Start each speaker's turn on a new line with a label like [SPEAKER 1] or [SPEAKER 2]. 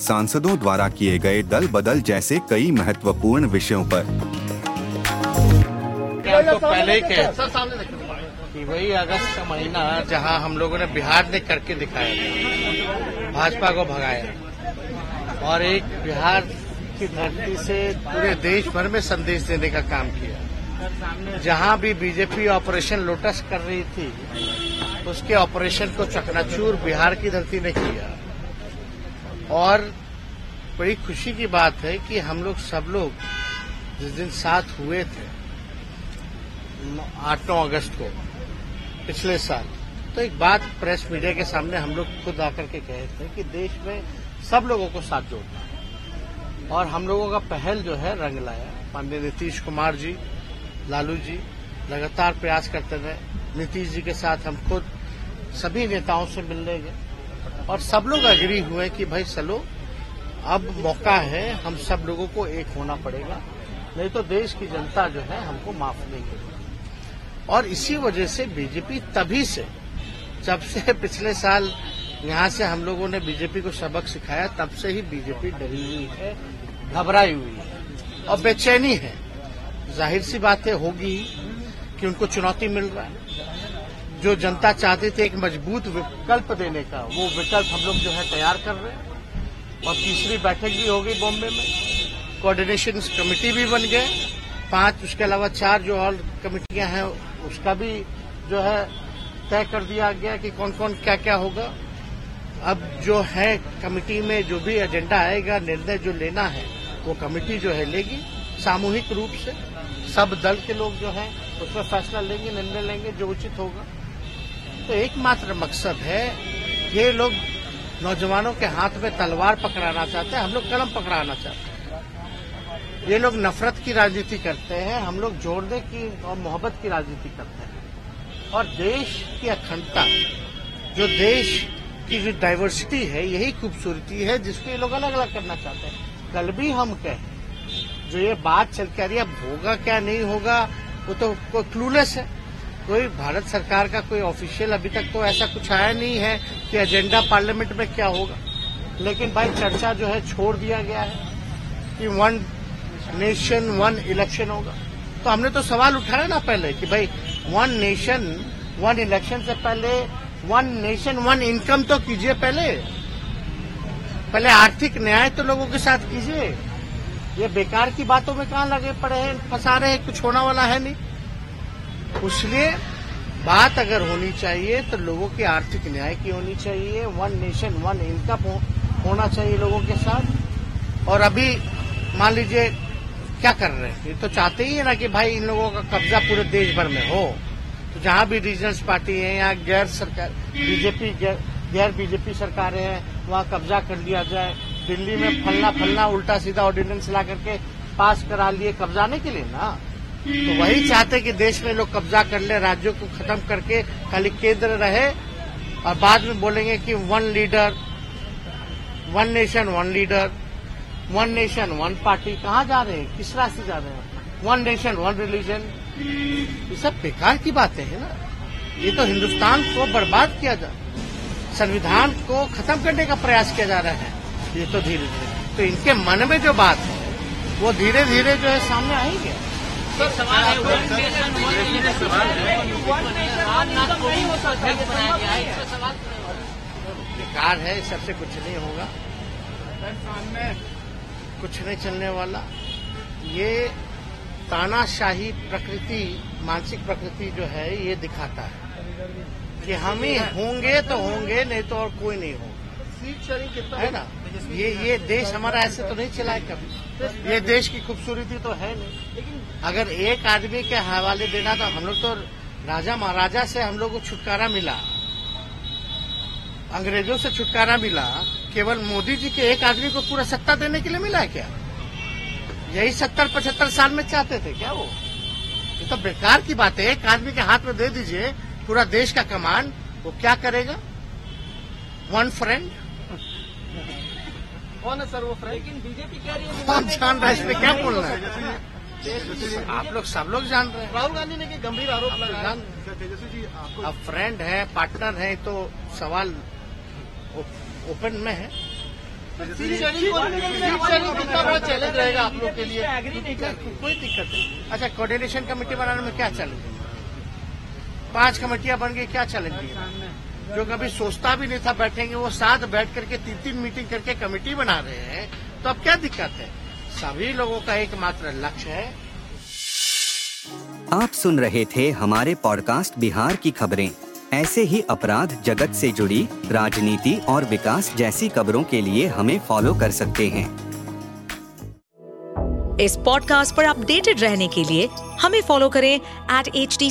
[SPEAKER 1] सांसदों द्वारा किए गए दल बदल जैसे कई महत्वपूर्ण विषयों पर।
[SPEAKER 2] तो पहले ही कहे कि वही अगस्त का महीना जहाँ हम लोगों ने बिहार ने करके दिखाया भाजपा को भगाया और एक बिहार की धरती से पूरे देश भर में संदेश देने का काम किया। जहाँ भी बीजेपी ऑपरेशन लोटस कर रही थी उसके ऑपरेशन को चकनाचूर बिहार की धरती ने किया। और बड़ी खुशी की बात है कि हम लोग सब लोग जिस दिन साथ हुए थे, आठ नौ अगस्त को, पिछले साल तो एक बात प्रेस मीडिया के सामने हम लोग खुद आकर के कहे थे कि देश में सब लोगों को साथ जोड़ना और हम लोगों का पहल जो है, रंग लाया माननीय नीतीश कुमार जी, लालू जी, लगातार प्रयास करते रहे। नीतीश जी के साथ हम खुद सभी नेताओं से मिलने गए। और सब लोग अग्री हुए कि भाई चलो, अब मौका है, हम सब लोगों को एक होना पड़ेगा। नहीं तो देश की जनता जो है, हमको माफ़ नहीं करेगी। और इसी वजह से बीजेपी तभी से, जब से पिछले साल यहाँ से हम लोगों ने बीजेपी को सबक सिखाया, तब से ही बीजेपी डरी हुई है, घबराई हुई है। और बेचैनी है। ज़ाहिर सी बातें होगी कि उनको चुनौती मिल रहा है। जो जनता चाहती थी एक मज़बूत विकल्प देने का, वो विकल्प हम लोग जो है तैयार कर रहे हैं। और तीसरी बैठक भी हो गई बॉम्बे में। कोऑर्डिनेशन कमेटी भी बन गए। पाँच, उसके अलावा चार जो और कमेटियाँ हैं, उसका भी जो है तय कर दिया गया कि कौन कौन क्या क्या होगा। अब जो है कमेटी में जो भी एजेंडा आएगा, निर्णय जो लेना है, वो कमेटी जो है लेगी, सामूहिक रूप से। सब दल के लोग जो है उसमें फैसला लेंगे, निर्णय लेंगे, जो उचित होगा। तो एकमात्र मकसद है ये लोग नौजवानों के हाथ में तलवार पकड़ाना चाहते हैं, हम लोग कलम पकड़ाना चाहते हैं। ये लोग नफरत की राजनीति करते हैं, हम लोग जोड़ने की और मोहब्बत की राजनीति करते हैं। और देश की अखंडता, जो देश की जो डाइवर्सिटी है, यही खूबसूरती है, जिसको ये लोग अलग अलग करना चाहते हैं। कल भी हम कहें, जो ये बात चल के आ रही है होगा क्या, नहीं होगा, वो तो क्लूलेस है। कोई भारत सरकार का कोई ऑफिशियल अभी तक तो ऐसा कुछ आया नहीं है कि एजेंडा पार्लियामेंट में क्या होगा। लेकिन भाई चर्चा जो है छोड़ दिया गया है कि वन नेशन वन इलेक्शन होगा। तो हमने तो सवाल उठाया ना पहले कि भाई वन नेशन वन इलेक्शन से पहले वन नेशन वन इनकम तो कीजिए पहले। पहले आर्थिक न्याय तो लोगों के साथ कीजिए। ये बेकार की बातों में कहाँ लगे पड़े हैं, फंसा रहे हैं, कुछ होना वाला है नहीं। इसलिए बात अगर होनी चाहिए तो लोगों के आर्थिक न्याय की होनी चाहिए। वन नेशन वन इनकम हो, होना चाहिए लोगों के साथ। और अभी मान लीजिए क्या कर रहे हैं? ये तो चाहते ही है ना कि भाई इन लोगों का कब्जा पूरे देश भर में हो। तो जहाँ भी रीजनल पार्टी है या गैर सरकार बीजेपी गैर बीजेपी सरकारें हैं वहाँ कब्जा कर लिया जाए। दिल्ली में फलना फलना उल्टा सीधा ऑर्डिनेंस ला करके पास करा लिए कब्जाने के लिए ना। तो वही चाहते कि देश में लोग कब्जा कर ले, राज्यों को खत्म करके खाली केंद्र रहे और बाद में बोलेंगे कि one leader one nation one leader one nation one party कहाँ जा रहे हैं? किस रास्ते जा रहे हैं? वन नेशन वन रिलीजन ये सब बेकार की बातें हैं ना। ये तो हिंदुस्तान को बर्बाद किया जा, संविधान को खत्म करने का प्रयास किया जा रहा है। ये तो धीरे धीरे तो इनके मन में जो बात है, वो धीरे धीरे जो है सामने आएँगे। सवाल है बेकार है सबसे कुछ नहीं होगा। कुछ नहीं चलने वाला। ये तानाशाही प्रकृति मानसिक प्रकृति जो है ये दिखाता है कि हम ही होंगे तो होंगे नहीं तो और कोई नहीं होगा। सीट शेयरिंग कितना? है ना? ये ये देश हमारा ऐसे तो नहीं चला कभी। ये देश की खूबसूरती तो है नहीं। अगर एक आदमी के हवाले देना तो हम लोग तो राजा महाराजा से हम लोग को छुटकारा मिला। अंग्रेज़ों से छुटकारा मिला। केवल मोदी जी के एक आदमी को पूरा सत्ता देने के लिए मिला है क्या? यही सत्तर, पचहत्तर साल में चाहते थे क्या वो? ये तो बेकार की बात है। एक आदमी के हाथ में दे दीजिए, पूरा देश का कमान, वो क्या करेगा? वन फ्रेंड
[SPEAKER 3] कौन है सर वो फ्रेंड? लेकिन बीजेपी कह रही है
[SPEAKER 2] जान रहे हैं इसमें क्या बोलना है? आप लोग सब लोग जान रहे हैं।
[SPEAKER 3] राहुल गांधी ने कि गंभीर आरोप लगाया तेजस्वी जी आपको
[SPEAKER 2] अब फ्रेंड है पार्टनर है तो सवाल ओपन में है।
[SPEAKER 3] कितना बड़ा चैलेंज रहेगा आप लोग के लिए?
[SPEAKER 2] कोई दिक्कत नहीं। अच्छा कोऑर्डिनेशन कमेटी बनाने में क्या चैलेंज है पाँच कमेटियाँ बन गई क्या चैलेंज है जो कभी सोचता भी नहीं था बैठेंगे वो साथ बैठ करके तीन तीन मीटिंग करके कमेटी बना रहे हैं तो अब क्या दिक्कत है? सभी लोगों का एकमात्र लक्ष्य है।
[SPEAKER 4] आप सुन रहे थे हमारे पॉडकास्ट बिहार की खबरें। ऐसे ही अपराध जगत से जुड़ी राजनीति और विकास जैसी खबरों के लिए हमें फॉलो कर सकते हैं।
[SPEAKER 5] इस पॉडकास्ट पर अपडेटेड रहने के लिए हमें फॉलो करें एट एच डी